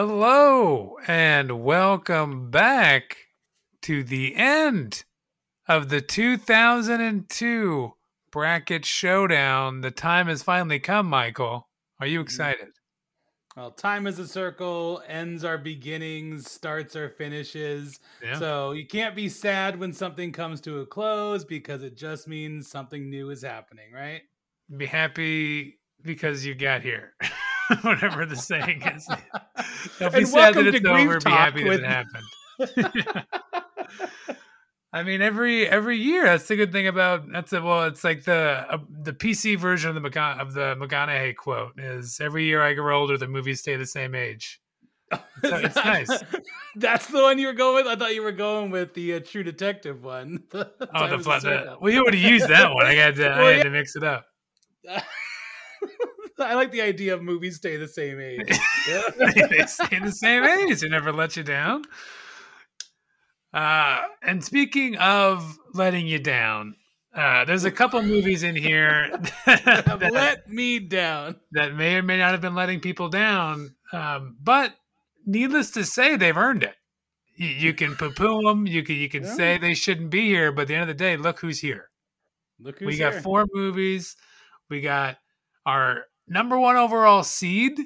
Hello and welcome back to the end of the 2002 bracket showdown. The time has finally come, Michael. Are you mm-hmm. excited? Well, time is a circle, ends are beginnings, starts are finishes. Yeah. So you can't be sad when something comes to a close because it just means something new is happening, right? Be happy because you got here. Whatever the saying is. Don't be And sad that it's over. Be happy that it happened. I mean, every every year. That's the good thing about that's a, well. It's like the uh, the PC version of the McCona- of the McConaughey quote is every year I grow older, the movies stay the same age. So it's nice. That's the one you were going with. I thought you were going with the uh, True Detective one. Oh, Time the, a the well, you already used that one. I had to Well, I had yeah. to mix it up. I like the idea of movies stay the same age. Yeah. they stay the same age. They never let you down. Uh, and speaking of letting you down, uh, there's a couple movies in here that, Let me down. that may or may not have been letting people down. Um, but needless to say, they've earned it. You, you can poo-poo them. You can you can Yeah. say they shouldn't be here, but at the end of the day, look who's here. Look who's we got here. four movies. We got our number one overall seed,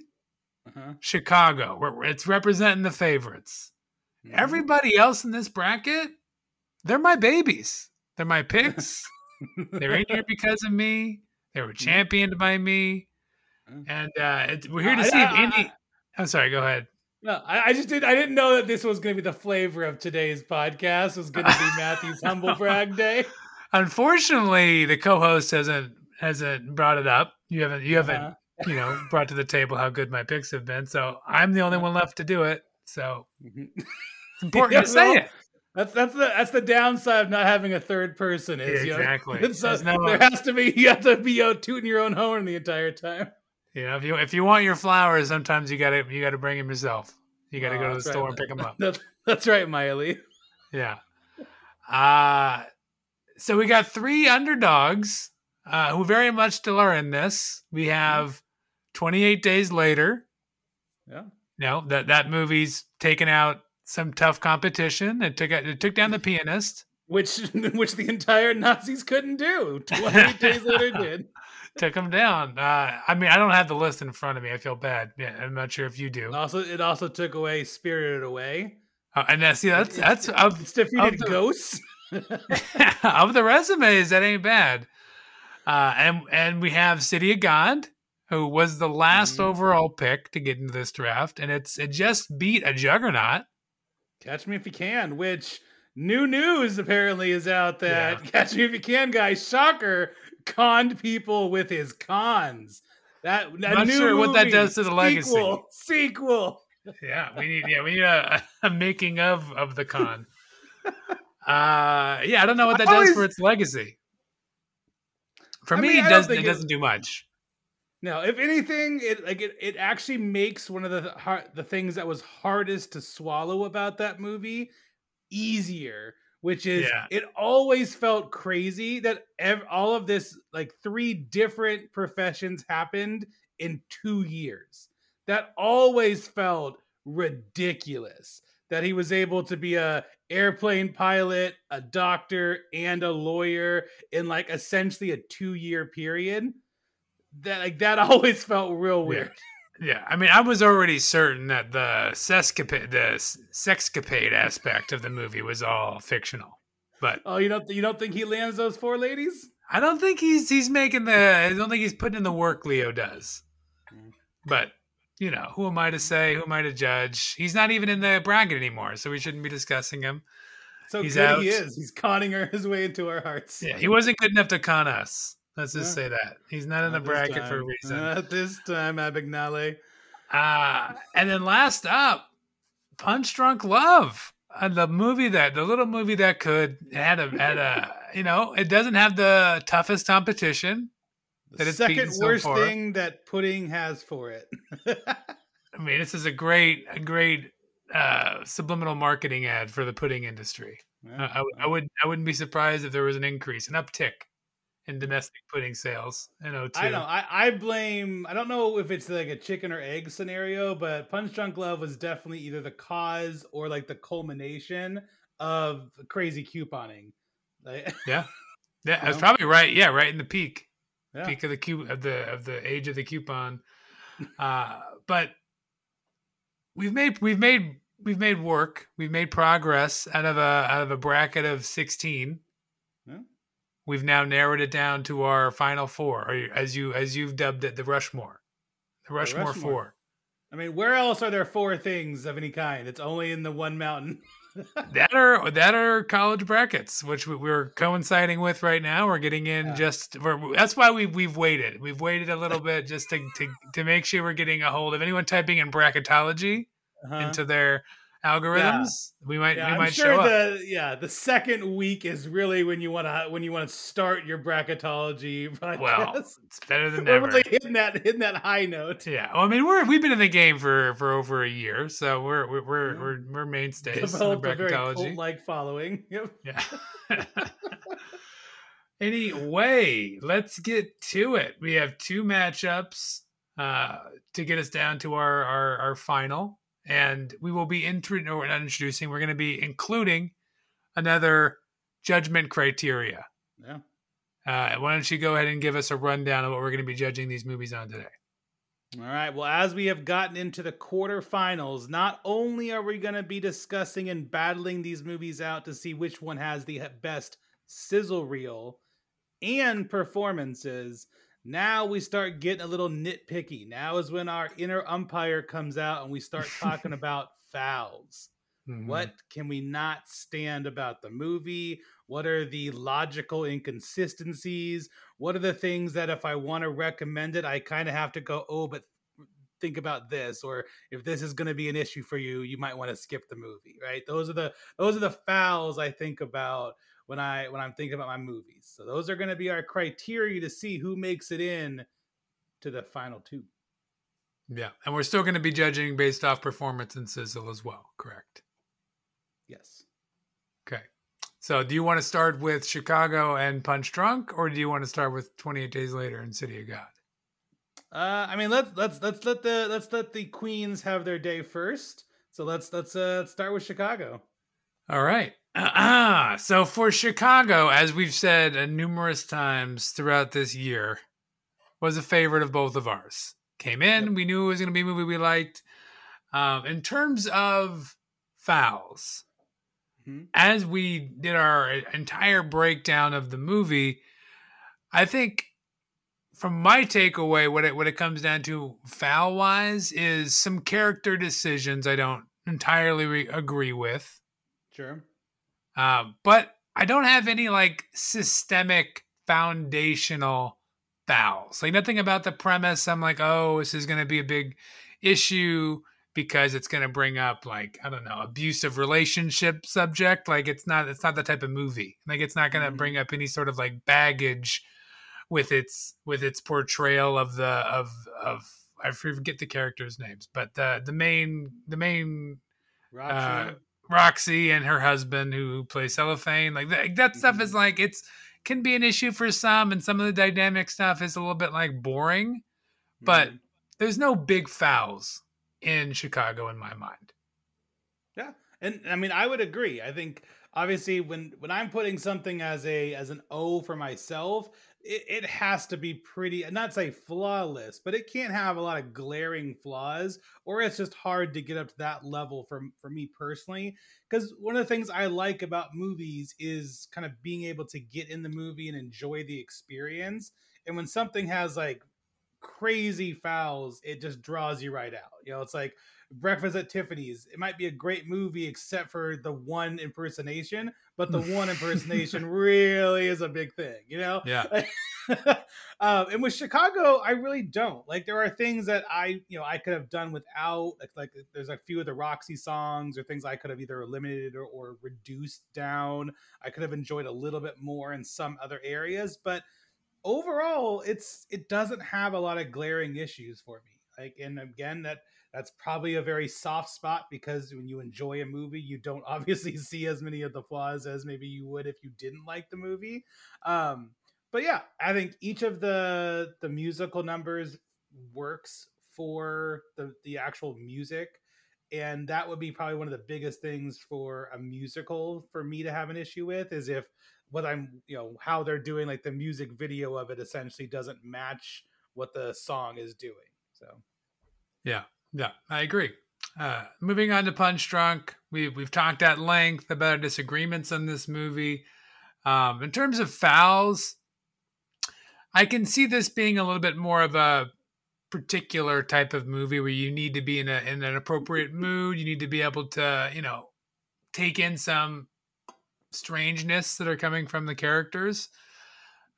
Uh-huh. Chicago. Where it's representing the favorites. Mhm. Everybody else in this bracket, they're my babies. They're my picks. they're in here because of me. They were championed by me. Mm. And uh, it's, we're here to I- see if I- Indy. I- I'm sorry. Go ahead. No, I, I just did. I didn't know that this was going to be the flavor of today's podcast. It Was going to be Matthew's humble brag day. Unfortunately, the co-host hasn't hasn't brought it up. You haven't. You haven't. Uh-huh. You know, brought to the table how good my picks have been. So I'm the only one left to do it. So Mhm. it's important Yeah, to say well, it. That's that's the that's the downside of not having a third person. Is you Exactly. uh, There's no- there has to be you have to be out tooting your own horn the entire time. Yeah, if you if you want your flowers, sometimes you gotta you gotta bring them yourself. You gotta Oh, go to the right. store and pick them up. That's, that's right, Miley. Yeah. Uh so we got three underdogs uh who very much still are in this. We have 28 days later. Yeah. You know, that that movie's taken out some tough competition. It took it took down the pianist. Which which the entire Nazis couldn't do. Twenty eight days later did. Took them down. Uh I mean, I don't have the list in front of me. I feel bad. Yeah, I'm not sure if you do. Also, it also took away Spirited Away. Uh, and that's see that's that's of It's defeated of the- ghosts. of the resumes, that ain't bad. Uh, and and we have City of God, who was the last Mhm. overall pick to get into this draft, and it's it just beat a juggernaut. Catch Me If You Can, which new news apparently is out that Catch Me If You Can guy, shocker, conned people with his cons. That, that Not sure what that does to the legacy. sequel, Sequel. Yeah, we need yeah we need a, a making of of the con. uh, yeah, I don't know what that I does always- for its legacy. For I me, mean, it doesn't. It it- doesn't do much. No, if anything, it like it, it actually makes one of the hard, the things that was hardest to swallow about that movie easier, which is Yeah. it always felt crazy that ev- all of this like three different professions happened in 2 years. That always felt ridiculous that he was able to be a airplane pilot, a doctor and a lawyer in like essentially a 2 year period that like that always felt real weird. Yeah, I mean, I was already certain that the sexcapade, the sexcapade aspect of the movie was all fictional, but Oh, you don't you don't think he lands those four ladies? I don't think he's he's making the. I don't think he's putting in the work Leo does. Mm. But you know, who am I to say? Who am I to judge? He's not even in the bracket anymore, so we shouldn't be discussing him. So He's good he is. He's conning her his way into our hearts. Yeah, he wasn't good enough to con us. Let's just Yeah. say that he's not in the Not bracket for a reason. Not this time, Abagnale. Uh, and then last up, Punch Drunk Love. Uh, the movie that the little movie that could had a had a you know it doesn't have the toughest competition. The That second so worst far. thing that pudding has for it. I mean, this is a great a great uh, subliminal marketing ad for the pudding industry. I, I, would- I would I wouldn't be surprised if there was an increase, an uptick in domestic pudding sales in 02. I know. I, I blame. I don't know if it's like a chicken or egg scenario, but Punch Drunk Love was definitely either the cause or like the culmination of crazy couponing. Like, Yeah, yeah, that's probably right. Yeah, right in the peak. Yeah. peak of the cu- of the of the age of the coupon. Uh, but we've made we've made we've made work. We've made progress out of a out of a bracket of sixteen. Yeah. We've now narrowed it down to our final four, or as you as you've dubbed it, the Rushmore, the Rushmore, Rushmore. four. I mean, where else are there four things of any kind? It's only in the one mountain. That are that are college brackets, which we- we're coinciding with right now. We're getting in Yeah. just we're, that's why we we've waited. We've waited a little bit just to, to to make sure we're getting a hold of anyone typing in bracketology Uh-huh. into their algorithms. We might Yeah, we I'm might sure show up. the yeah the second week is really when you want to when you want to start your bracketology podcast. Well, it's better than we're never. really hitting that hitting that high note. Yeah, well, I mean we're we've been in the game for for over a year, so we're we're we're Yeah. we're, we're mainstays in the Developed a very bracketology. like following. Yep. Yeah. anyway, let's get to it. We have two matchups uh, to get us down to our our, our final, and we will be intro- no, we're not introducing. We're going to be including another judgment criteria. Yeah. Uh, why don't you go ahead and give us a rundown of what we're going to be judging these movies on today? All right. Well, as we have gotten into the quarterfinals, not only are we going to be discussing and battling these movies out to see which one has the best sizzle reel and performances, now we start getting a little nitpicky. Now is when our inner umpire comes out and we start talking about fouls. Mhm. What can we not stand about the movie? What are the logical inconsistencies? What are the things that if I want to recommend it, I kind of have to go, oh, but think about this, or if this is going to be an issue for you, you might want to skip the movie, right? Those are the those are the fouls I think about when I when I'm thinking about my movies. So those are going to be our criteria to see who makes it in to the final two. Yeah, and we're still going to be judging based off performance and sizzle as well. Correct. Yes. Okay. So, do you want to start with Chicago and Punch Drunk, or do you want to start with Twenty Eight Days Later and City of God? Uh, I mean, let's let's let's let the let's let the queens have their day first. So let's let's uh start with Chicago. All right. So for Chicago, as we've said uh, numerous times throughout this year, was a favorite of both of ours. Came in, Yep. we knew it was going to be a movie we liked. Um, in terms of fouls, Mhm. as we did our entire breakdown of the movie, I think from my takeaway, what it what it comes down to foul wise is some character decisions I don't entirely re- agree with. Sure. Um, but I don't have any like systemic foundational fouls. Like nothing about the premise. I'm like, oh, this is going to be a big issue because it's going to bring up like I don't know abusive relationship subject. Like it's not it's not that type of movie. Like it's not going to Mhm. bring up any sort of like baggage with its with its portrayal of the of of I forget the characters' names, but the the main the main Roxy. Uh, Roxy and her husband who plays cellophane. Like that, that stuff is Mhm. like it's can be an issue for some, and some of the dynamic stuff is a little bit like boring. but- Mhm. There's no big fouls in Chicago in my mind. yeah, and I mean, I would agree. I think obviously when when I'm putting something as a as an O for myself, it, it has to be pretty not say flawless, but it can't have a lot of glaring flaws, or it's just hard to get up to that level for for me personally. Because one of the things I like about movies is kind of being able to get in the movie and enjoy the experience. And when something has like crazy fouls, it just draws you right out. You know, it's like Breakfast at Tiffany's. It might be a great movie except for the one impersonation, but the one impersonation really is a big thing, you know? Yeah. um, and with Chicago, I really don't. Like there are things that I, you know, I could have done without. Like, like there's a few of the Roxy songs or things I could have either eliminated or, or reduced down. I could have enjoyed a little bit more in some other areas, but overall, it's it doesn't have a lot of glaring issues for me. Like, and again, that that's probably a very soft spot because when you enjoy a movie, you don't obviously see as many of the flaws as maybe you would if you didn't like the movie. Um, but yeah, I think each of the the musical numbers works for the the actual music and that would be probably one of the biggest things for a musical for me to have an issue with is if what I'm, you know, how they're doing like the music video of it essentially doesn't match what the song is doing. So, yeah, yeah, I agree. Uh, moving on to Punch Drunk, we've we've talked at length about disagreements on this movie. Um, in terms of fouls, I can see this being a little bit more of a particular type of movie where you need to be in a in an appropriate mood. You need to be able to, you know, take in some strangeness that are coming from the characters.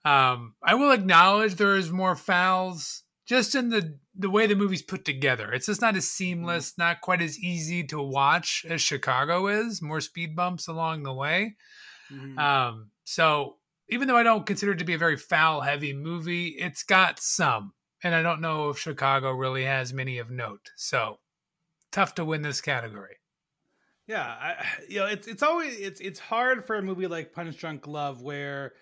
Um, I will acknowledge there is more fouls just in the the way the movie's put together. It's just not as seamless, mm-hmm. not quite as easy to watch as Chicago is. More speed bumps along the way. Mm-hmm. Um, so even though I don't consider it to be a very foul heavy movie, it's got some and I don't know if Chicago really has many of note. So tough to win this category. Yeah, I, you know, it's it's always it's it's hard for a movie like Punch Drunk Love where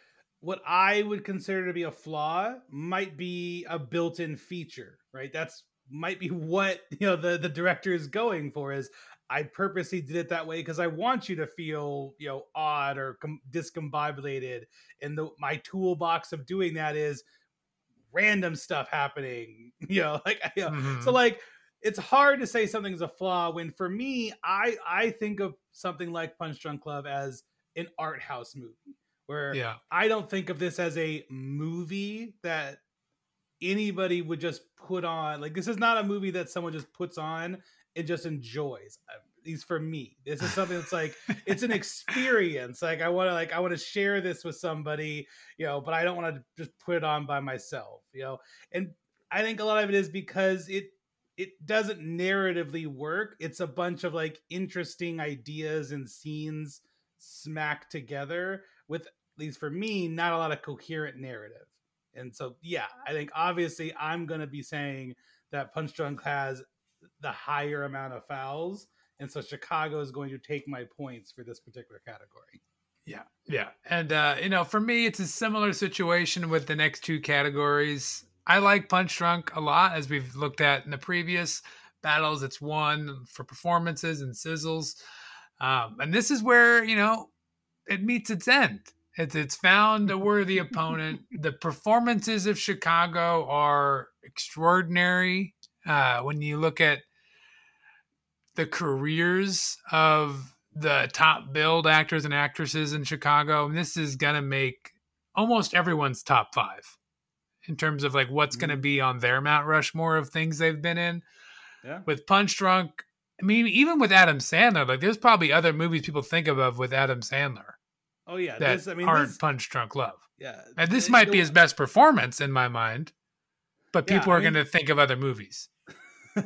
what I would consider to be a flaw might be a built-in feature, right? That's might be what you know the the director is going for is I purposely did it that way because I want you to feel you know odd or com- discombobulated, and the my toolbox of doing that is random stuff happening you know like you know, mm-hmm. so like it's hard to say something's a flaw when for me i i think of something like punch drunk love as an art house movie where yeah. i don't think of this as a movie that anybody would just put on like this is not a movie that someone just puts on and just enjoys uh, these for me. This is something that's like it's an experience. Like I want to like I want to share this with somebody, you know, but I don't want to just put it on by myself, you know. And I think a lot of it is because it it doesn't narratively work. It's a bunch of like interesting ideas and scenes smacked together with at least for me not a lot of coherent narrative. And so yeah, I think obviously I'm going to be saying that Punch Drunk has the higher amount of fouls and so Chicago is going to take my points for this particular category. Yeah, yeah, and uh, you know, for me, it's a similar situation with the next two categories. I like Punch Drunk a lot, as we've looked at in the previous battles. It's won for performances and sizzles, um, and this is where you know it meets its end. It's it's found a worthy opponent. The performances of Chicago are extraordinary. Uh, when you look at the careers of the top billed actors and actresses in Chicago. And this is going to make almost everyone's top five in terms of like what's mm-hmm. going to be on their Mount Rushmore of things they've been in. Yeah. With Punch Drunk, I mean, even with Adam Sandler, like there's probably other movies people think of with Adam Sandler. Oh yeah, that this, I mean, aren't this, Punch Drunk Love. Yeah, and this might be his best performance in my mind, but people yeah, are mean, going to think of other movies.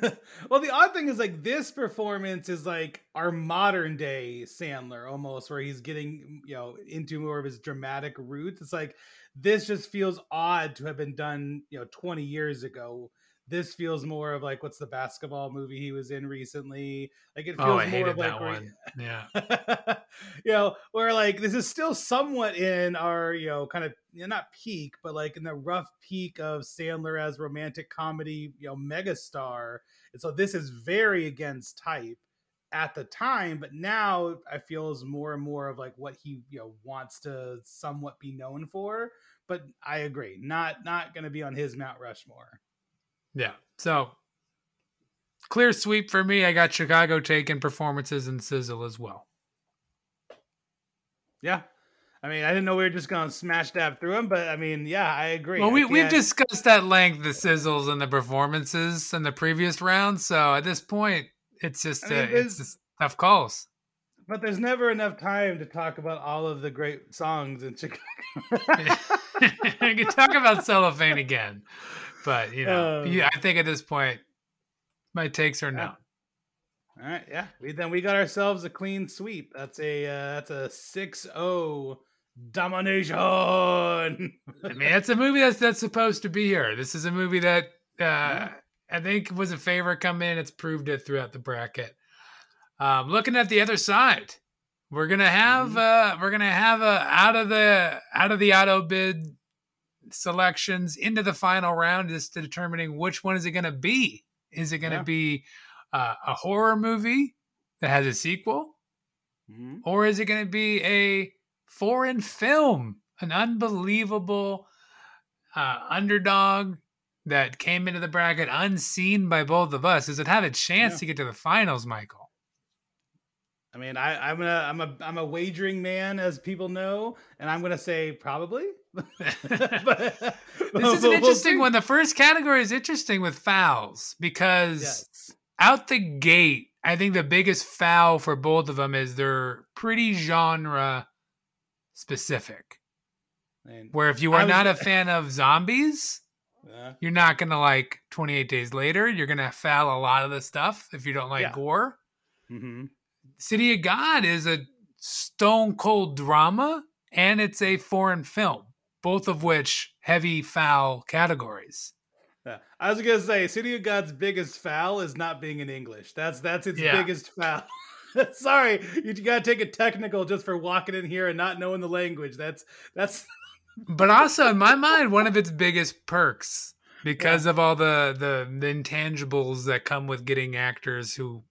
well, the odd thing is like this performance is like our modern day Sandler almost, where he's getting you know into more of his dramatic roots. It's like this just feels odd to have been done you know 20 years ago this feels more of like what's the basketball movie he was in recently? Like it oh, feels oh, more of like one. yeah. you know where like this is still somewhat in our you know kind of you know, not peak but like in the rough peak of sandler as romantic comedy you know megastar. And so this is very against type at the time but now i feel is more and more of like what he you know wants to somewhat be known for. But i agree not not going to be on his mount rushmore yeah. So clear sweep for me. I got Chicago taking performances and sizzle as well. Yeah. I mean, I didn't know we were just going to smash dab through them, but I mean, yeah, I agree. Well, we, we've discussed at length the sizzles and the performances in the previous round. So at this point, it's just, I mean, uh, it's just tough calls. But there's never enough time to talk about all of the great songs in Chicago. we can talk about cellophane again. But you know, um, yeah, I think at this point, my takes are no. All right, yeah. We, then we got ourselves a clean sweep. That's a uh, that's a 6-0 domination. I mean, it's a movie that's that's supposed to be here. This is a movie that uh, yeah. I think was a favorite come in. It's proved it throughout the bracket. Um, looking at the other side, we're gonna have mm-hmm. uh, we're gonna have a out of the out of the auto bid selections into the final round is to determining which one is it going to be. Is it going to Yeah. be uh, a horror movie that has a sequel, Mhm. or is it going to be a foreign film, an unbelievable uh, underdog that came into the bracket unseen by both of us? Does it have a chance Yeah. to get to the finals, Michael? I mean, I, I'm a I'm a I'm a wagering man, as people know, and I'm gonna say probably. But- This is an interesting one. The first category is interesting with fouls because Yes. out the gate, I think the biggest foul for both of them is they're pretty genre specific. And, Where if you are was- not a fan of zombies, uh, you're not going to like 28 Days Later. You're going to foul a lot of the stuff if you don't like Yeah. gore. mhm. City of God is a stone cold drama and it's a foreign film, both of which heavy foul categories. Yeah. I was gonna say, City of God's biggest foul is not being in English. That's that's its Yeah. biggest foul. Sorry, you gotta take a technical just for walking in here and not knowing the language. That's that's but also in my mind one of its biggest perks because of all the, the the intangibles that come with getting actors who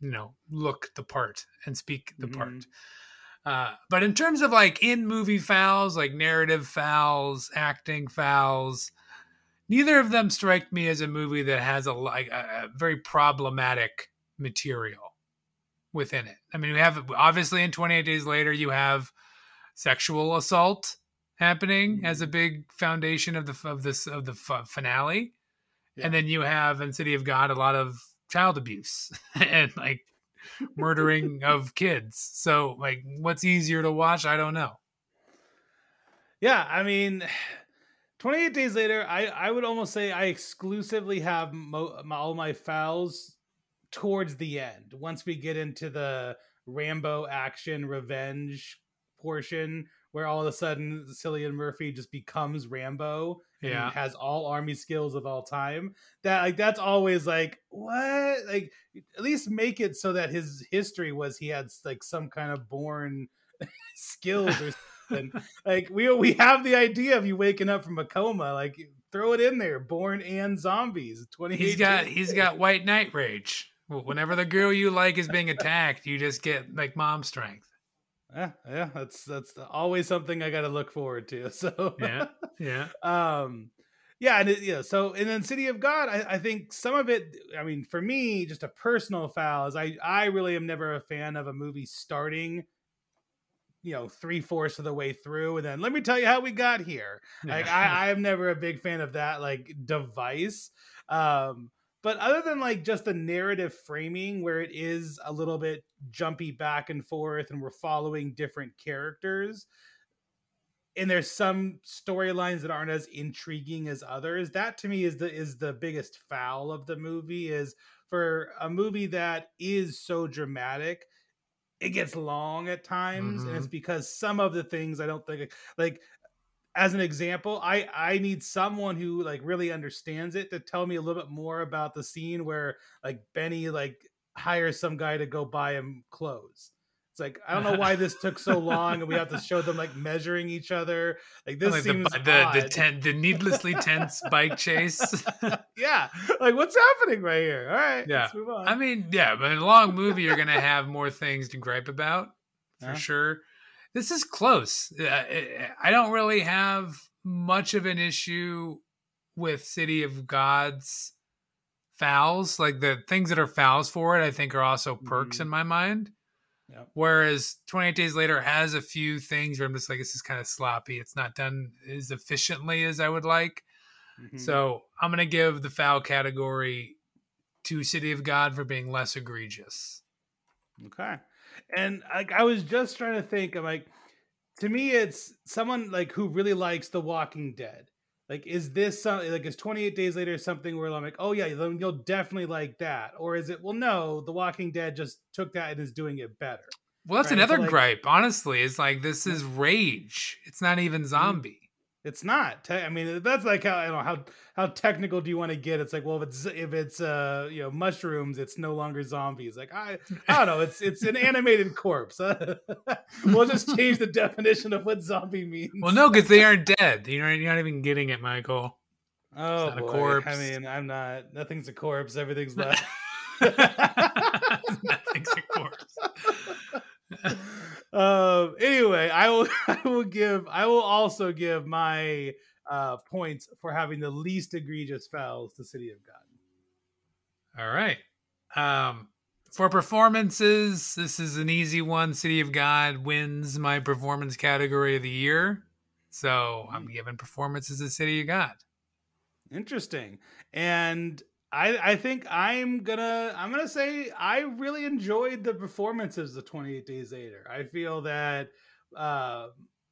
you know look the part and speak the part Mhm. Uh, but in terms of like in movie fouls like narrative fouls acting fouls neither of them strike me as a movie that has a like a, a very problematic material within it. I mean we have obviously in 28 days later you have sexual assault happening as a big foundation of the of this of the f- finale. Yeah. and then you have in city of god a lot of child abuse and like murdering of kids so like what's easier to watch i don't know yeah. I mean, 28 days later, I I would almost say I exclusively have mo- my, all my fouls towards the end. Once we get into the Rambo action revenge portion, where all of a sudden Cillian Murphy just becomes Rambo. Yeah. has all army skills of all time. That like that's always like what like at least make it so that his history was he had like some kind of Bourne skills or something. like we we have the idea of you waking up from a coma. Like throw it in there, Bourne and zombies. Twenty. he's got he's got white knight rage whenever the girl you like is being attacked you just get like mom strength Yeah, yeah. That's that's always something I got to look forward to. So yeah yeah um yeah and it, yeah so and then city of god I, I think some of it i mean for me just a personal foul is i i really am never a fan of a movie starting you know three-fourths of the way through and then let me tell you how we got here like i i am never a big fan of that like device um but other than like just the narrative framing where it is a little bit jumpy back and forth and we're following different characters and there's some storylines that aren't as intriguing as others that to me is the is the biggest foul of the movie is for a movie that is so dramatic it gets long at times and it's mm-hmm. because some of the things i don't think like as an example i i need someone who like really understands it to tell me a little bit more about the scene where like benny like hires some guy to go buy him clothes it's like I don't know why this took so long, and we have to show them like measuring each other. Like this like seems the the the, ten, the needlessly tense bike chase yeah, like what's happening right here? All right, Yeah. let's move on. I mean, yeah, but in a long movie, you're gonna have more things to gripe about for Yeah. sure. This is close. Uh, I don't really have much of an issue with City of Gods fouls. Like the things that are fouls for it, I think are also perks Mhm. in my mind. Yep. Whereas 28 Days Later has a few things where I'm just like, this is kind of sloppy. It's not done as efficiently as I would like. Mhm. So I'm gonna give the foul category to City of God for being less egregious. Okay. And like I was just trying to think, I'm like, to me, it's someone like who really likes The Walking Dead. Like, is this something like is 28 days later something where I'm like, oh yeah, then you'll definitely like that? Or is it well no, The Walking Dead just took that and is doing it better. Well, that's Right, so, another like- gripe. Honestly, is like this is rage. It's not even mm-hmm. zombie. It's not. Te- I mean, that's like how I don't know how how technical do you want to get? It's like, well, if it's if it's uh you know mushrooms, it's no longer zombies. Like I I don't know. It's it's an animated corpse. we'll just change the definition of what zombie means. Well, no, because they aren't dead. You're not, you're not even getting it, Michael. Oh, boy. corpse. I mean, I'm not. Nothing's a corpse. Everything's left. Nothing's a corpse. Um, anyway, I will I will give I will also give my uh, points for having the least egregious fouls to City of God. All right. Um, for performances, this is an easy one. City of God wins my performance category of the year. So I'm hmm. giving performances to City of God. Interesting. And I I think I'm gonna I'm gonna say I really enjoyed the performances of 28 Days Later. I feel that uh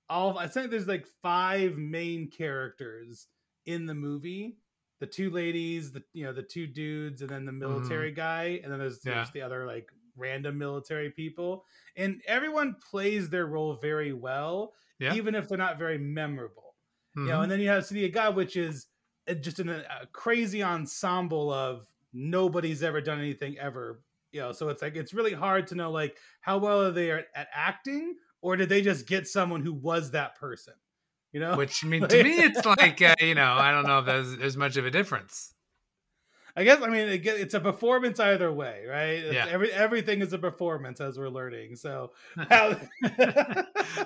all I think there's like five main characters in the movie. The two ladies, the you know, the two dudes, and then the mm-hmm. military mm. guy, and then there's, yeah. there's the other like random military people. And everyone plays their role very well, yeah. even if they're not very memorable. Mm-hmm. You know, mm-hmm. and then you have City of God, which is just in a, a crazy ensemble of nobody's ever done anything ever you know so it's like it's really hard to know like how well are they at, at acting or did they just get someone who was that person you know? Which i mean to me it's like uh, you know i don't know if there's, there's much of a difference. I guess i mean it, it's a performance either way right? It's yeah. every everything is a performance as we're learning so how...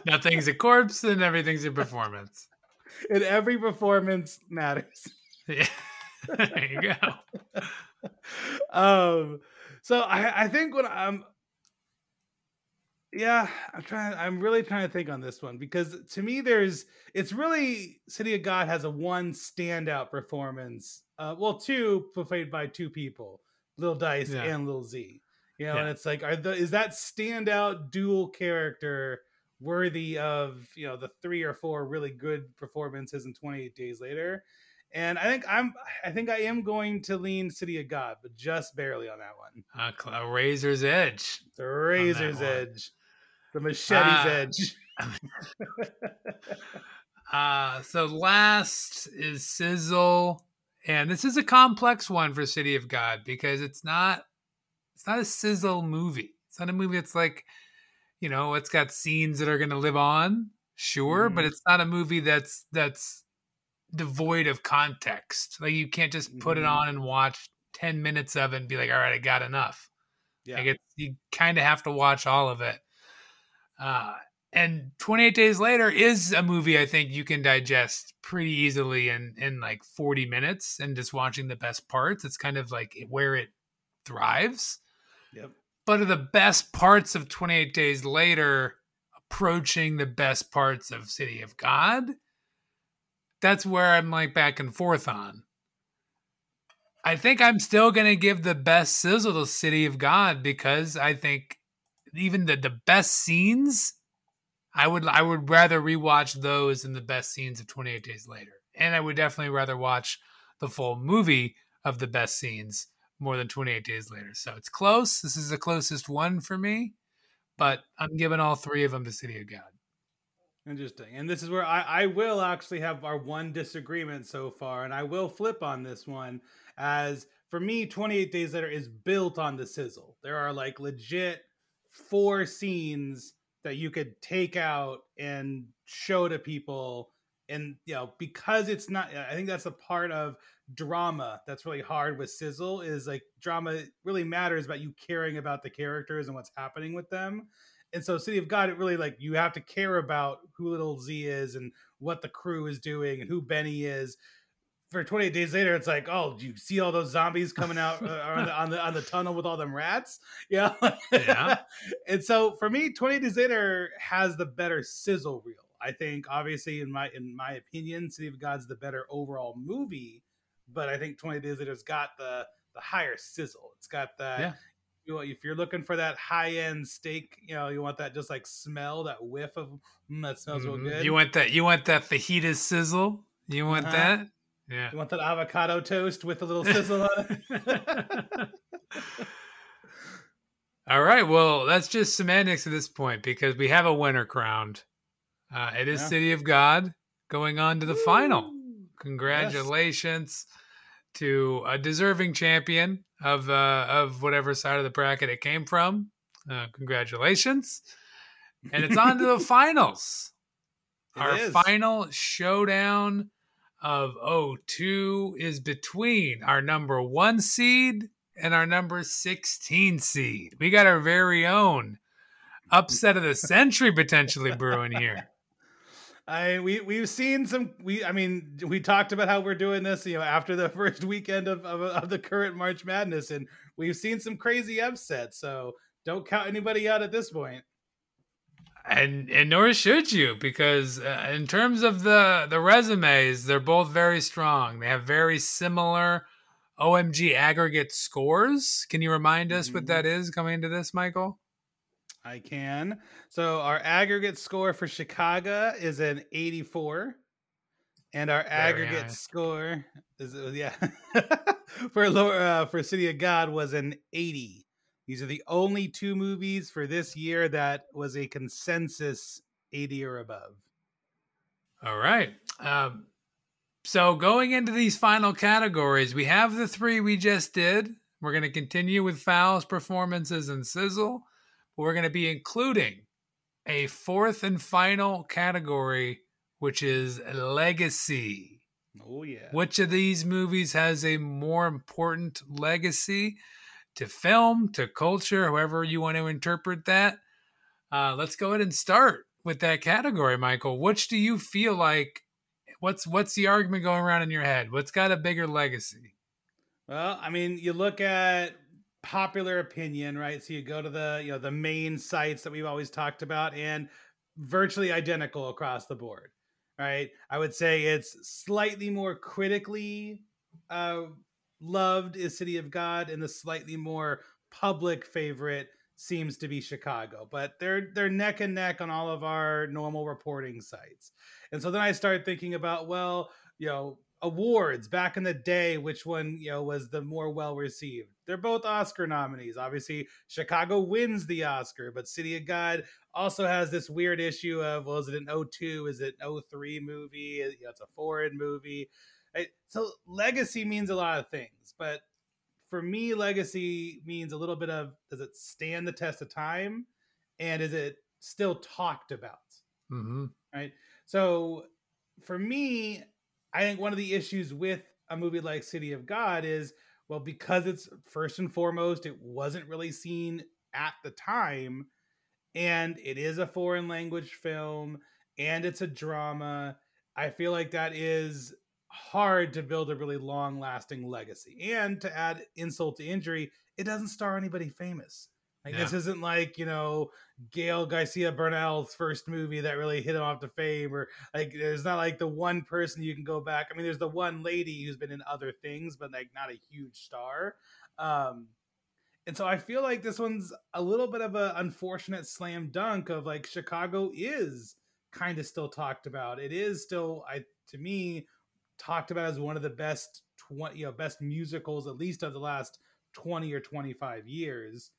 nothing's a corpse and everything's a performance and every performance matters. Yeah. there you go. um so I, I think when I'm yeah, I'm trying I'm really trying to think on this one because to me there's it's really City of God has a one standout performance. Uh well two played by two people, Lil Dice yeah. and Lil Z. You know, yeah. and it's like are the is that standout dual character worthy of you know the three or four really good performances in 28 days later. And i think i'm i think i am going to lean city of god but just barely on that one. Uh, a razor's edge the razor's edge. The machete's uh, edge. Uh so last is sizzle. And this is a complex one for city of god because it's not it's not a sizzle movie. It's not a movie that's like you know, it's got scenes that are going to live on, sure, mm. but it's not a movie that's that's devoid of context. Like you can't just put mm. it on and watch 10 minutes of it and be like, "All right, I got enough." Yeah. Like you kind of have to watch all of it. Uh and 28 days later is a movie I think you can digest pretty easily in in like 40 minutes and just watching the best parts. It's kind of like where it thrives. Yep but are the best parts of 28 Days Later approaching the best parts of City of God? That's where I'm like back and forth on. I think I'm still going to give the best sizzle to City of God because I think even the, the best scenes, I would I would rather rewatch those than the best scenes of 28 Days Later. And I would definitely rather watch the full movie of the best scenes more than 28 days later. So it's close. This is the closest one for me, but I'm giving all three of them to City of God. Interesting. And this is where I, I will actually have our one disagreement so far, and I will flip on this one as for me, 28 Days Later is built on the sizzle. There are like legit four scenes that you could take out and show to people and you know because it's not i think that's a part of drama that's really hard with sizzle is like drama really matters about you caring about the characters and what's happening with them. And so city of god it really like you have to care about who little z is and what the crew is doing and who benny is. For 28 days later it's like oh do you see all those zombies coming out uh, on, the, on, the, on the tunnel with all them rats? Yeah. Yeah. And so for me 28 days later has the better sizzle reel. I think obviously in my in my opinion, City of God's the better overall movie, but I think 20 Days Later's got the the higher sizzle. It's got that yeah. you know, if you're looking for that high end steak, you know, you want that just like smell, that whiff of mm, that smells mm-hmm. real good. You want that you want that fajita sizzle? You want uh-huh. that? Yeah. You want that avocado toast with a little sizzle on it? All right. Well, that's just semantics at this point because we have a winner crowned. Uh, it is yeah. City of God. going on to the final. Congratulations yes. to a deserving champion of uh, of whatever side of the bracket it came from. Uh, congratulations. And it's on to the finals. It Our is. final showdown of 02 is between our number one seed and our number 16 seed. We got our very own upset of the century potentially brewing here. I we we've seen some we I mean we talked about how we're doing this you know after the first weekend of of, of the current March Madness and we've seen some crazy upsets so don't count anybody out at this point. And and nor should you because uh, in terms of the the resumes they're both very strong. They have very similar omg aggregate scores. Can you remind us mm-hmm. what that is coming into this michael i can so our aggregate score for chicago is an 84 and our very aggregate score is yeah for uh, for city of god was an 80 these are the only two movies for this year that was a consensus 80 or above. All right. Um, so going into these final categories, we have the three we just did. We're going to continue with fouls, performances, and sizzle. We're going to be including a fourth and final category, which is legacy. Oh, yeah. Which of these movies has a more important legacy? to film to culture, however you want to interpret that. Uh, let's go ahead and start with that category, Michael. Which do you feel like? What's what's the argument going around in your head? What's got a bigger legacy? Well, I mean, you look at popular opinion, right? So you go to the you know the main sites that we've always talked about, and virtually identical across the board, right? I would say it's slightly more critically uh, loved is City of God, and the slightly more public favorite seems to be Chicago. But they're they're neck and neck on all of our normal reporting sites. And so then I started thinking about, well, you know, awards back in the day, which one, you know, was the more well received. They're both Oscar nominees. Obviously, Chicago wins the Oscar, but City of God also has this weird issue of, well, is it an 02? Is it an 03 movie? You know, it's a foreign movie. So legacy means a lot of things, but for me, legacy means a little bit of does it stand the test of time, and is it still talked about? Mm-hmm. Right. So for me, I think one of the issues with a movie like City of God is well because it's first and foremost it wasn't really seen at the time and it is a foreign language film and it's a drama i feel like that is hard to build a really long lasting legacy. And to add insult to injury, it doesn't star anybody famous. Like yeah. this isn't like, you know, Gael Garcia Bernal's first movie that really hit him off to fame, or like there's not like the one person you can go back. I mean, there's the one lady who's been in other things, but like not a huge star. Um, and so I feel like this one's a little bit of an unfortunate slam dunk of like Chicago is kind of still talked about. It is still, I to me, talked about as one of the best 20 you know best musicals at least of the last 20 or 25 years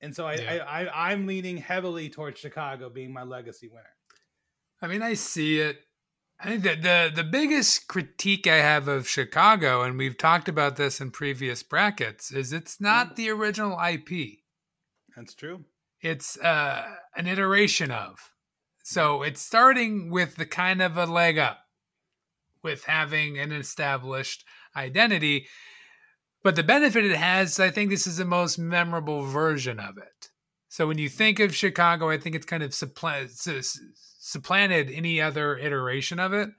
and so I, yeah. I, I i'm leaning heavily towards chicago being my legacy winner i mean i see it i think that the the biggest critique i have of chicago and we've talked about this in previous brackets is it's not mm. the original ip that's true it's uh an iteration of so it's starting with the kind of a leg up with having an established identity. But the benefit it has, I think this is the most memorable version of it. So when you think of Chicago, I think it's kind of supplanted any other iteration of it,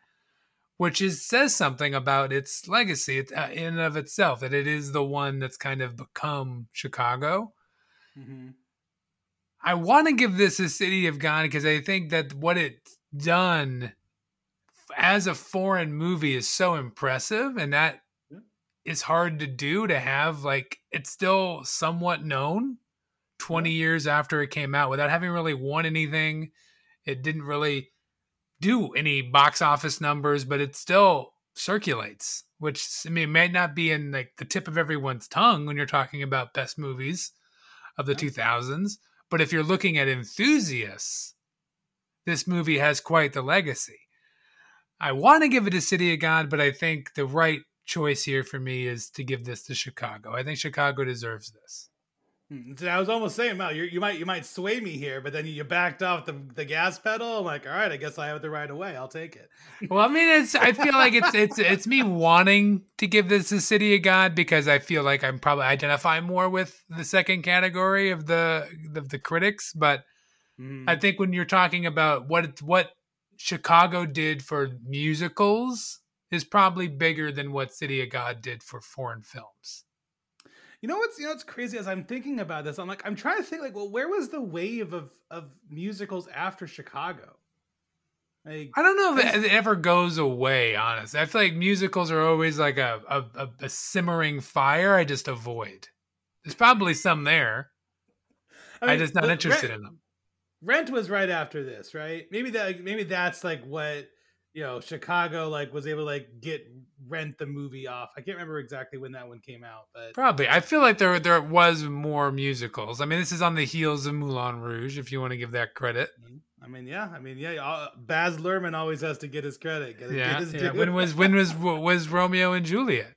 which is says something about its legacy uh, in and of itself that it is the one that's kind of become Chicago. Mm-hmm. I want to give this a City of God because I think that what it's done as a foreign movie is so impressive and that. Is hard to do to have like it's still somewhat known 20 years after it came out without having really won anything. It didn't really do any box office numbers but it still circulates which i mean may not be in like the tip of everyone's tongue when you're talking about best movies of the yeah. 2000s but if you're looking at enthusiasts this movie has quite the legacy. I want to give it to City of God, but I think the right choice here for me is to give this to Chicago. I think Chicago deserves this. Hmm, I was almost saying, Mal, you you might you might sway me here, but then you backed off the, the gas pedal. I'm like, all right, I guess I have it the right away. I'll take it. well, I mean, it's I feel like it's it's it's me wanting to give this to City of God because I feel like I'm probably identify more with the second category of the of the critics, but mm. I think when you're talking about what what Chicago did for musicals is probably bigger than what City of God did for foreign films. You know what's you know what's crazy as I'm thinking about this, I'm like I'm trying to think like, well, where was the wave of of musicals after Chicago? Like, I don't know if it, ever goes away. Honestly, I feel like musicals are always like a, a, a simmering fire. I just avoid. There's probably some there. I mean, I'm just not interested in them. Rent was right after this, right? Maybe that maybe that's like what you know Chicago like was able to like get Rent the movie off. I can't remember exactly when that one came out, but probably I feel like there there was more musicals. I mean, this is on the heels of Moulin Rouge, if you want to give that credit. Mm-hmm. I mean, yeah, I mean, yeah. Baz Luhrmann always has to get his credit. Get, yeah, get his yeah. When was when was was Romeo and Juliet?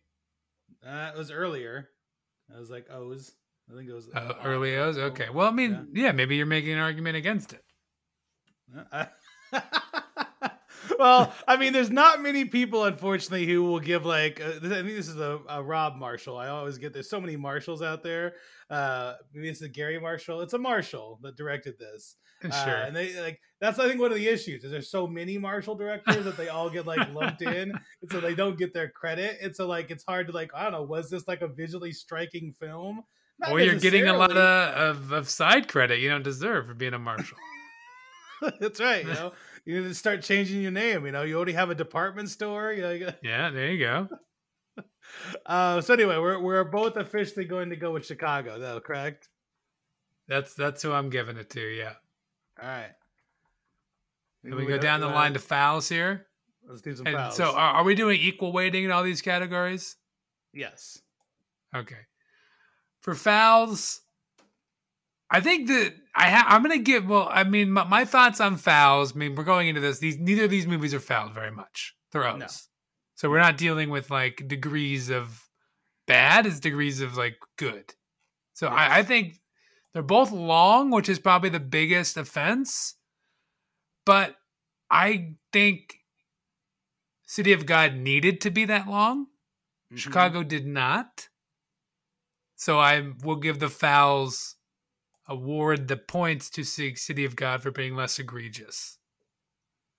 Uh, it was earlier. I was like O's. I think it was uh, early O's. Okay. Well, I mean, yeah. yeah. maybe you're making an argument against it. well, I mean, there's not many people, unfortunately, who will give like. Uh, I think this is a, a, Rob Marshall. I always get there's so many Marshalls out there. Uh, maybe it's a Garry Marshall. It's a Marshall that directed this. Uh, sure. Uh, and they like that's I think one of the issues is there's so many Marshall directors that they all get like lumped in, and so they don't get their credit. And so like it's hard to like I don't know, was this like a visually striking film? Not or you're getting a lot of, of, of side credit you don't deserve for being a Marshall. That's right. You know, you need to start changing your name. You know, you already have a department store. You know, you yeah, there you go. Uh, so anyway, we're we're both officially going to go with Chicago, though, correct? That's that's who I'm giving it to. Yeah. All right. Can we, we go down the line to fouls here? Let's do some and fouls. So, are, are we doing equal weighting in all these categories? Yes. Okay. For fouls, I think that I ha- I'm gonna give. Well, I mean, my, my, thoughts on fouls. I mean, we're going into this. These neither of these movies are fouled very much. They're O's. No. So we're not dealing with like degrees of bad as degrees of like good. So yes. I, I think they're both long, which is probably the biggest offense. But I think City of God needed to be that long. Mm-hmm. Chicago did not. So I will give the fouls award the points to City of God for being less egregious.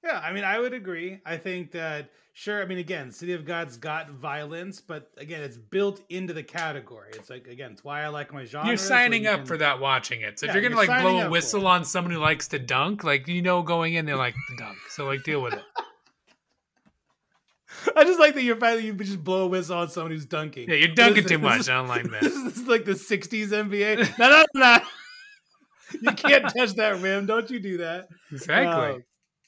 Yeah, I mean, I would agree. I think that sure. I mean, again, City of God's got violence, but again, it's built into the category. It's like again, it's why I like my genre. You're signing you up can... for that watching it. So yeah, if you're gonna you're like blow a whistle on someone who likes to dunk, like you know, going in they like to dunk, so like deal with it. I just like that you're finally you just blow a whistle on someone who's dunking. Yeah, you're dunking too much. I don't like that. This is like the '60s NBA. No, no, no you can't touch that rim. Don't you do that? Exactly. Uh,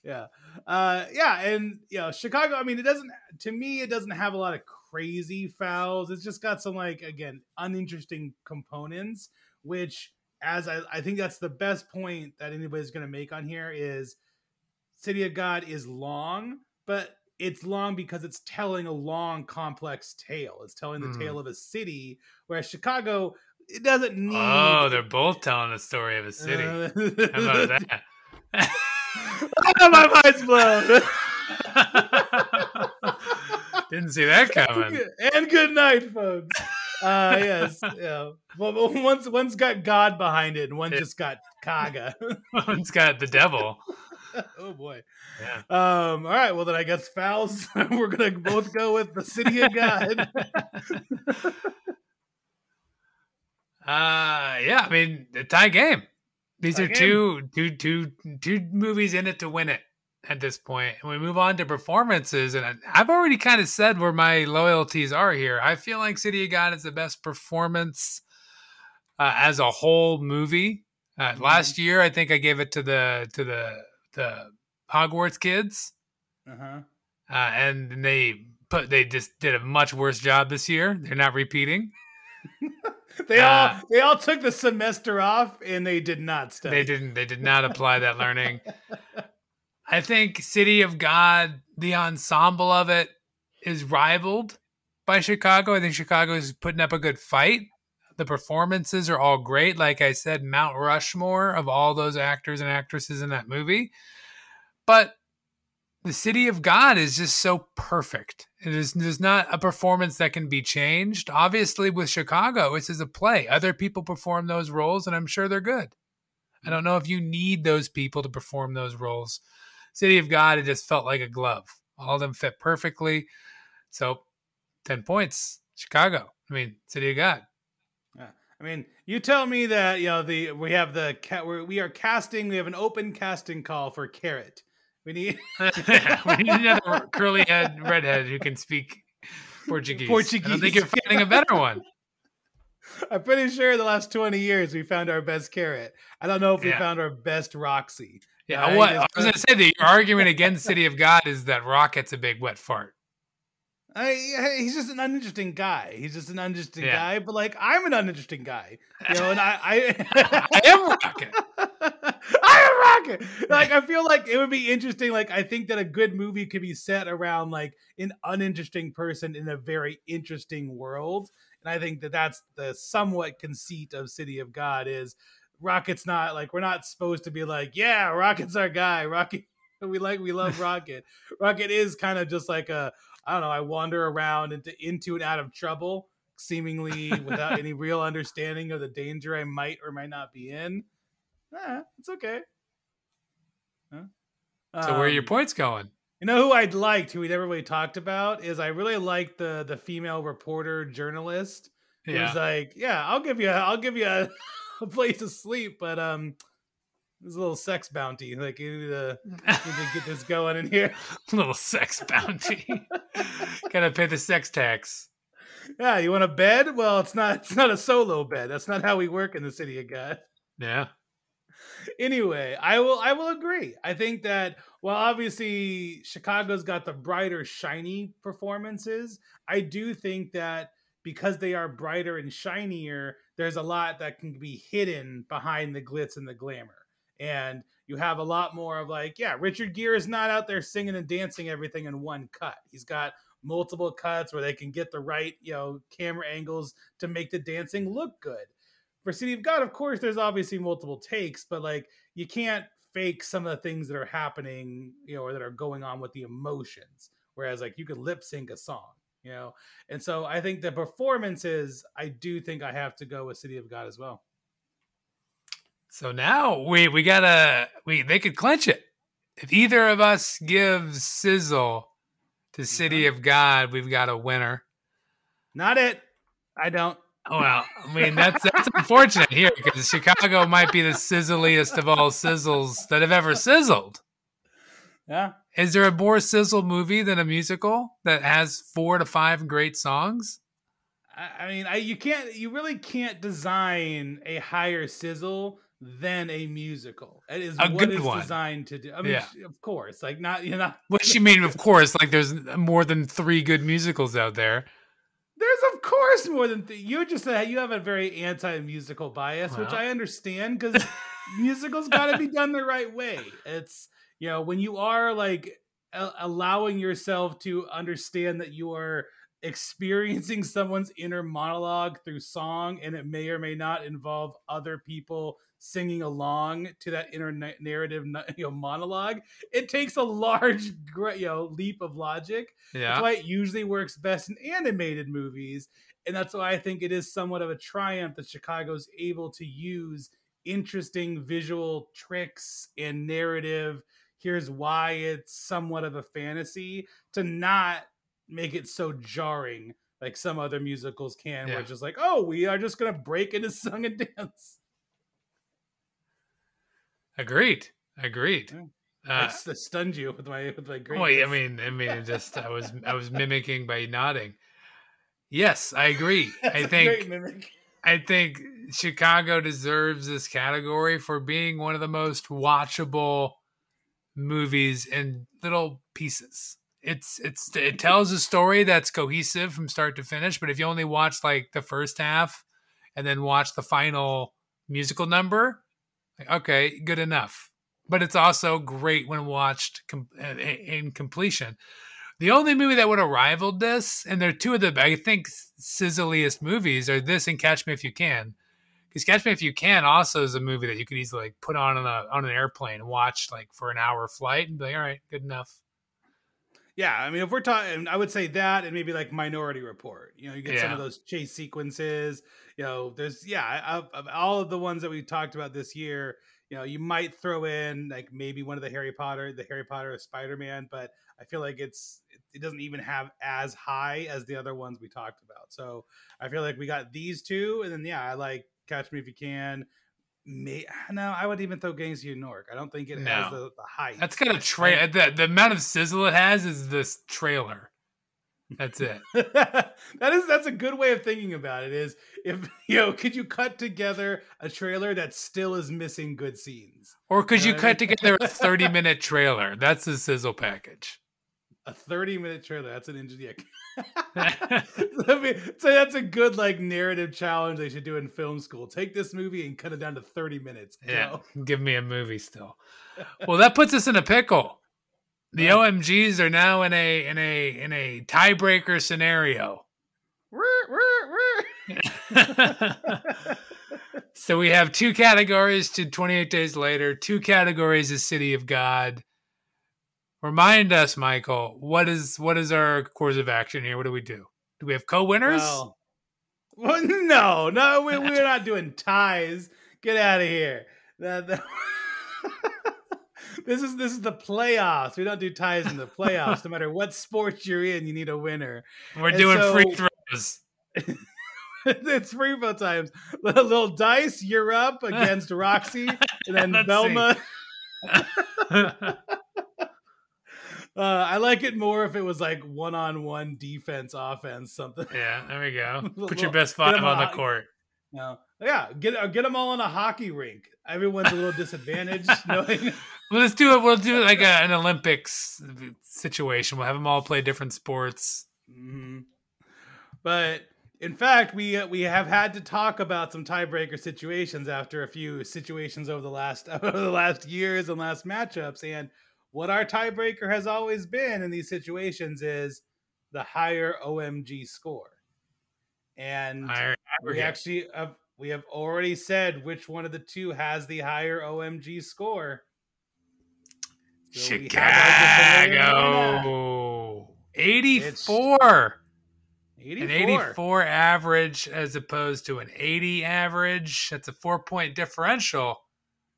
yeah. Uh, yeah. And, you know, Chicago, I mean, it doesn't, to me, it doesn't have a lot of crazy fouls. It's just got some, like, again, uninteresting components, which, as I, I think that's the best point that anybody's going to make on here is City of God is long, but it's long because it's telling a long, complex tale. It's telling the mm. tale of a city, whereas Chicago it doesn't need. Oh, they're both telling the story of a city. Uh, How about that? oh, my mind's blown. Didn't see that coming. And good night, folks. Uh, yes, yeah. Well, one's one's got God behind it, and one just got Kaga. one's got the devil. oh boy. Yeah. Um. All right. Well, then I guess fouls. We're gonna both go with the city of God. Uh, yeah. I mean, a tie game. These tie are game. two, two, two, two movies in it to win it at this point. And we move on to performances, and I've already kind of said where my loyalties are here. I feel like City of God is the best performance uh, as a whole movie. Uh, mm-hmm. Last year, I think I gave it to the to the the Hogwarts kids, uh-huh. uh, and they put they just did a much worse job this year. They're not repeating. they uh, all they all took the semester off and they did not study. They didn't they did not apply that learning. I think City of God the ensemble of it is rivaled by Chicago. I think Chicago is putting up a good fight. The performances are all great. Like I said, Mount Rushmore of all those actors and actresses in that movie. But the city of God is just so perfect. It is there's not a performance that can be changed. Obviously, with Chicago, this is a play. Other people perform those roles, and I'm sure they're good. I don't know if you need those people to perform those roles. City of God, it just felt like a glove. All of them fit perfectly. So, ten points, Chicago. I mean, City of God. Yeah. I mean, you tell me that you know the we have the we are casting. We have an open casting call for Carrot. We need we need another curly head redhead who can speak Portuguese. Portuguese. I don't think you're finding a better one. I'm pretty sure in the last 20 years we found our best carrot. I don't know if we yeah. found our best Roxie. Yeah, uh, what I was gonna say the argument against City of God is that Rocket's a big wet fart. I, he's just an uninteresting guy. He's just an uninteresting yeah. guy. But like, I'm an uninteresting guy, you know. And I, I, I am Rocket. Rocket. Like, I feel like it would be interesting. Like, I think that a good movie could be set around like an uninteresting person in a very interesting world. And I think that that's the somewhat conceit of City of God is Rocket's not like we're not supposed to be like, yeah, Rocket's our guy. Rocket, we like, we love Rocket. Rocket is kind of just like a I don't know, I wander around into into and out of trouble, seemingly without any real understanding of the danger I might or might not be in. Eh, it's okay. Huh? So where are your um, points going? You know who I'd liked, who we never really talked about, is I really liked the the female reporter journalist. Who yeah. was like, yeah, I'll give you, I'll give you a, a place to sleep, but um, there's a little sex bounty. Like you need to, need to get this going in here. a little sex bounty. Gotta pay the sex tax. Yeah, you want a bed? Well, it's not. It's not a solo bed. That's not how we work in the city of God. Yeah. Anyway, I will. I will agree. I think that well, obviously Chicago's got the brighter, shiny performances. I do think that because they are brighter and shinier, there's a lot that can be hidden behind the glitz and the glamour and you have a lot more of like, yeah, Richard Gere is not out there singing and dancing everything in one cut. He's got multiple cuts where they can get the right, you know, camera angles to make the dancing look good. For City of God, of course, there's obviously multiple takes, but like you can't fake some of the things that are happening, you know, or that are going on with the emotions. Whereas like you could lip sync a song, you know. And so I think the performances, I do think I have to go with City of God as well. So now we we gotta we they could clinch it. If either of us gives sizzle to City mm-hmm. of God, we've got a winner. Not it. I don't. Oh, well, I mean that's that's unfortunate here because Chicago might be the sizzliest of all sizzles that have ever sizzled. Yeah. Is there a more sizzle movie than a musical that has four to five great songs? I mean, I, you can't, you really can't design a higher sizzle than a musical. It is a what it's one. designed to do. I mean, yeah. of course, like not you know. What you mean? Of course, like there's more than three good musicals out there. There's of course more than th- you just uh, you have a very anti-musical bias, which I understand because musicals got to be done the right way. It's you know when you are like a- allowing yourself to understand that you are experiencing someone's inner monologue through song and it may or may not involve other people singing along to that inner narrative you know monologue it takes a large you know leap of logic. Yeah. that's why it usually works best in animated movies and that's why i think it is somewhat of a triumph that chicago's able to use interesting visual tricks and narrative. Here's why it's somewhat of a fantasy to not make it so jarring like some other musicals can yeah. where it's just like oh we are just gonna break into song and dance Agreed. Agreed. Yeah. Uh, I stunned you with my with my great. Wait, I mean, I mean, just I was I was mimicking by nodding. Yes, I agree. I think I think Chicago deserves this category for being one of the most watchable movies in little pieces. It's it's it tells a story that's cohesive from start to finish, but if you only watch like the first half and then watch the final musical number, Okay, good enough. but it's also great when watched com- uh, in completion. The only movie that would have rivaled this, and they're two of the I think sizzliest movies, are this and Catch Me If You Can. Because Catch Me If You Can also is a movie that you could easily like put on on, a, on an airplane and watch like for an hour flight and be like, all right, good enough. Yeah, I mean, if we're talking, I would say that and maybe like Minority Report. You know, you get some of those chase sequences. You know, there's yeah, of, of all of the ones that we talked about this year. You know, you might throw in like maybe one of the Harry Potter, the Harry Potter or Spider Man, but I feel like it's it, it doesn't even have as high as the other ones we talked about. So I feel like we got these two, and then yeah, I like Catch Me If You Can. May, no, I would even throw Gangs of New York. I don't think it has the, the height. That's got a tra- the, the amount of sizzle it has is this trailer. That's it. that is that's a good way of thinking about it is if you know could you cut together a trailer that still is missing good scenes Or could you Uh, cut together a 30 minute trailer? That's the sizzle package. A 30 minute trailer that's an engineer I mean, so that's a good like narrative challenge they should do in film school take this movie and cut it down to 30 minutes Yeah, give me a movie still. Well, that puts us in a pickle. The. OMGs are now in a in a in a tiebreaker scenario. so we have two categories to 28 days later. Two categories is City of God. Remind us, Michael, what is what is our course of action here? What do we do? Do we have co-winners? well, well, no no we, we're not doing ties get out of here That- that- this is this is the playoffs we don't do ties in the playoffs no matter what sport you're in you need a winner We're and doing free throws. it's free throw times little, little dice you're up against roxie and then velma uh, i like it more if it was like one-on-one defense offense something yeah, there we go. Put your best five on the court. no yeah get uh, get them all on a hockey rink everyone's a little disadvantaged knowing Well, let's do it. We'll do it like a, an Olympics situation. We'll have them all play different sports. hmm But in fact, we uh, we have had to talk about some tiebreaker situations after a few situations over the last over the last years and last matchups. And what our tiebreaker has always been in these situations is the higher OMG score. And we actually have, we have already said which one of the two has the higher OMG score. So we have our definitive winner. Chicago. 84. 84. An 84 average as opposed to an 80 average. That's a four point differential.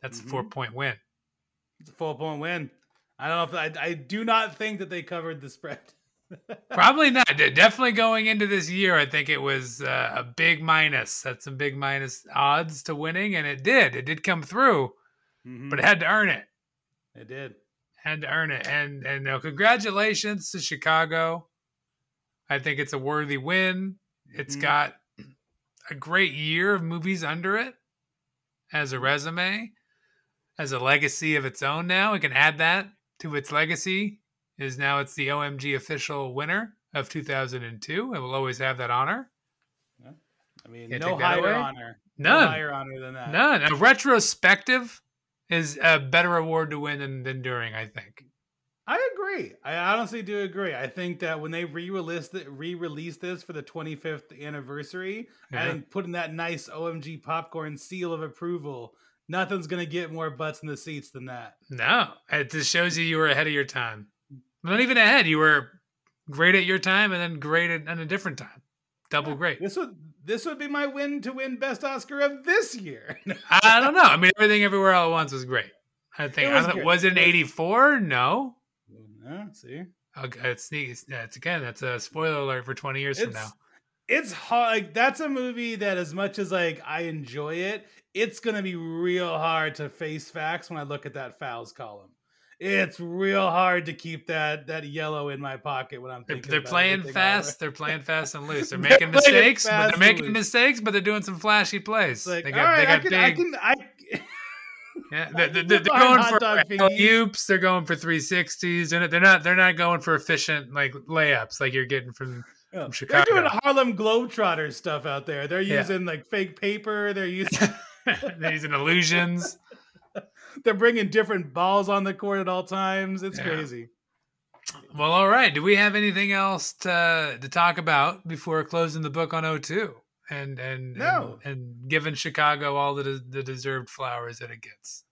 That's a Mhm. four point win. It's a four point win. I don't know if I, I do not think that they covered the spread. Probably not. Definitely going into this year, I think it was uh, a big minus. That's some big minus odds to winning, and it did. It did come through, Mhm. but it had to earn it. it did. had to earn it. And and uh, congratulations to Chicago. I think it's a worthy win. It's Mhm. got a great year of movies under it as a resume, as a legacy of its own. Now it can add that to its legacy. Is now it's the OMG official winner of 2002, and will always have that honor. I mean, Can't no higher away? honor. No None. higher honor than that. None. A retrospective is a better award to win than, than during. I think. I agree. I honestly do agree. I think that when they re-release the, re-release this for the 25th anniversary, Yeah. think putting that nice OMG popcorn seal of approval, nothing's gonna get more butts in the seats than that. No, it just shows you you were ahead of your time. Not even ahead. You were great at your time and then great at, at a different time. Double great. This would this would be my win to win best Oscar of this year. I don't know. I mean, everything everywhere all at once was great. I think. It I was don't was it an 84? No. Yeah, see. Okay, it's, it's, it's again, that's a spoiler alert for 20 years from now. It's hard. Like that's a movie that, as much as like I enjoy it, it's gonna be real hard to face facts when I look at that fouls column. It's real hard to keep that that yellow in my pocket when I'm They're, they're playing fast. They're playing fast and loose. They're They're making mistakes, but they're making mistakes, but they're doing some flashy plays. Like, they all got, right, they I got can, big. I can, I. Yeah, they're, they're, they're going for alley-oops. They're going for 360s. They're they're not. They're not going for efficient like layups like you're getting from. Yeah. They're doing Harlem Globetrotter stuff out there. They're Yeah. using like fake paper. They're using they're using illusions. they're bringing different balls on the court at all times. It's Yeah. crazy. Well, all right. Do we have anything else to to talk about before closing the book on O2 and and No. and, and giving Chicago all the the deserved flowers that it gets?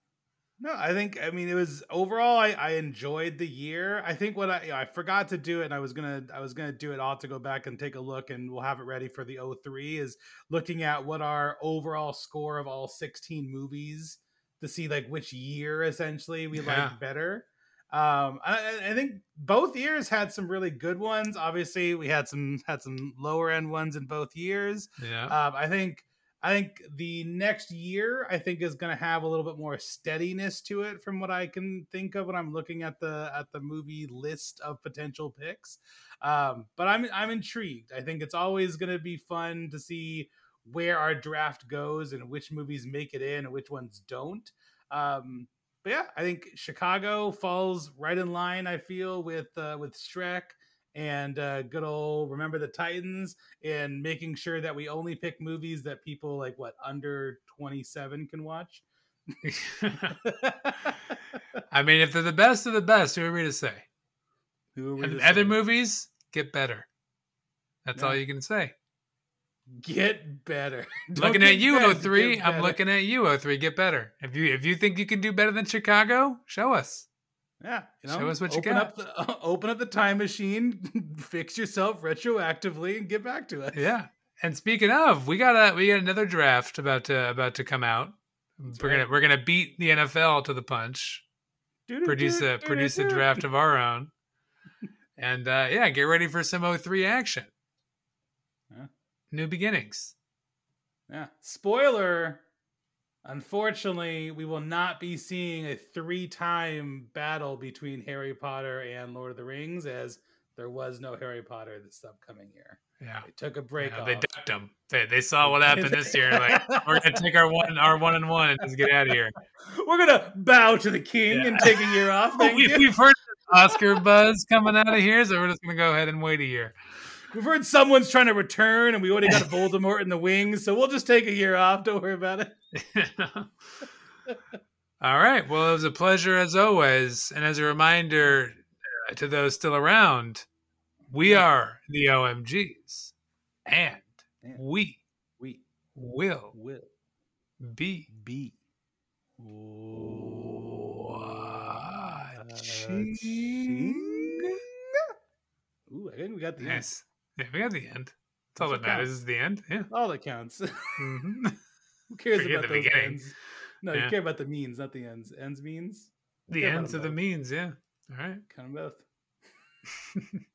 No, I think I mean it was overall I, I enjoyed the year. I think what I you know, I forgot to do it and I was gonna I was gonna do it all to go back and take a look and we'll have it ready for the 03 is looking at what our overall score of all 16 movies to see like which year essentially we Yeah. like better. Um I, I- I think both years had some really good ones. Obviously we had some had some lower end ones in both years. Yeah. Um, I think I think the next year I think is going to have a little bit more steadiness to it from what I can think of when I'm looking at the at the movie list of potential picks. Um, but I'm I'm intrigued. I think it's always going to be fun to see where our draft goes and which movies make it in and which ones don't. Um, but yeah, I think Chicago falls right in line. I feel with uh, with Shrek and uh, good old Remember the Titans and making sure that we only pick movies that people like what under 27 can watch. I mean, if they're the best of the best, who are we to say? Who are we And other say? movies get better. That's all you can say. get better. Looking at you, better, O3. I'm looking at you, O3. Get better. If you if you think you can do better than Chicago, show us. Yeah, you know, Show us what you got. Up the, open up the time machine, fix yourself retroactively, and get back to us. Yeah. And speaking of, we got a we got another draft about to about to come out. That's we're right. gonna we're gonna beat the NFL to the punch. Produce a produce a draft of our own. And uh yeah, get ready for some O3 action. Yeah. New beginnings. Yeah. Spoiler. Unfortunately, we will not be seeing a three-time battle between Harry Potter and Lord of the Rings, as there was no Harry Potter this upcoming year. Yeah. They took a break Yeah, they ducked them. They, they saw what happened this year. Like we're gonna take our one our one and one and just get out of here. We're gonna bow to the king Yeah. and take a year off. Thank we, you. we've heard Oscar buzz coming out of here, so we're just gonna go ahead and wait a year. We've heard someone's trying to return, and we already got a Voldemort in the wings, so we'll just take a year off. Don't worry about it. All right. Well, it was a pleasure as always. And as a reminder uh, to those still around, we are the OMGs, and And we we will will be be watching. Ooh, I think we got the end. Yeah, we got the end. That's all that matters is the end. Yeah. All that counts. Mhm. Who cares Forget about the those beginning. ends? No, Yeah. you care about the means, not the ends. Ends means the ends of the means. Yeah. All right. kind of both.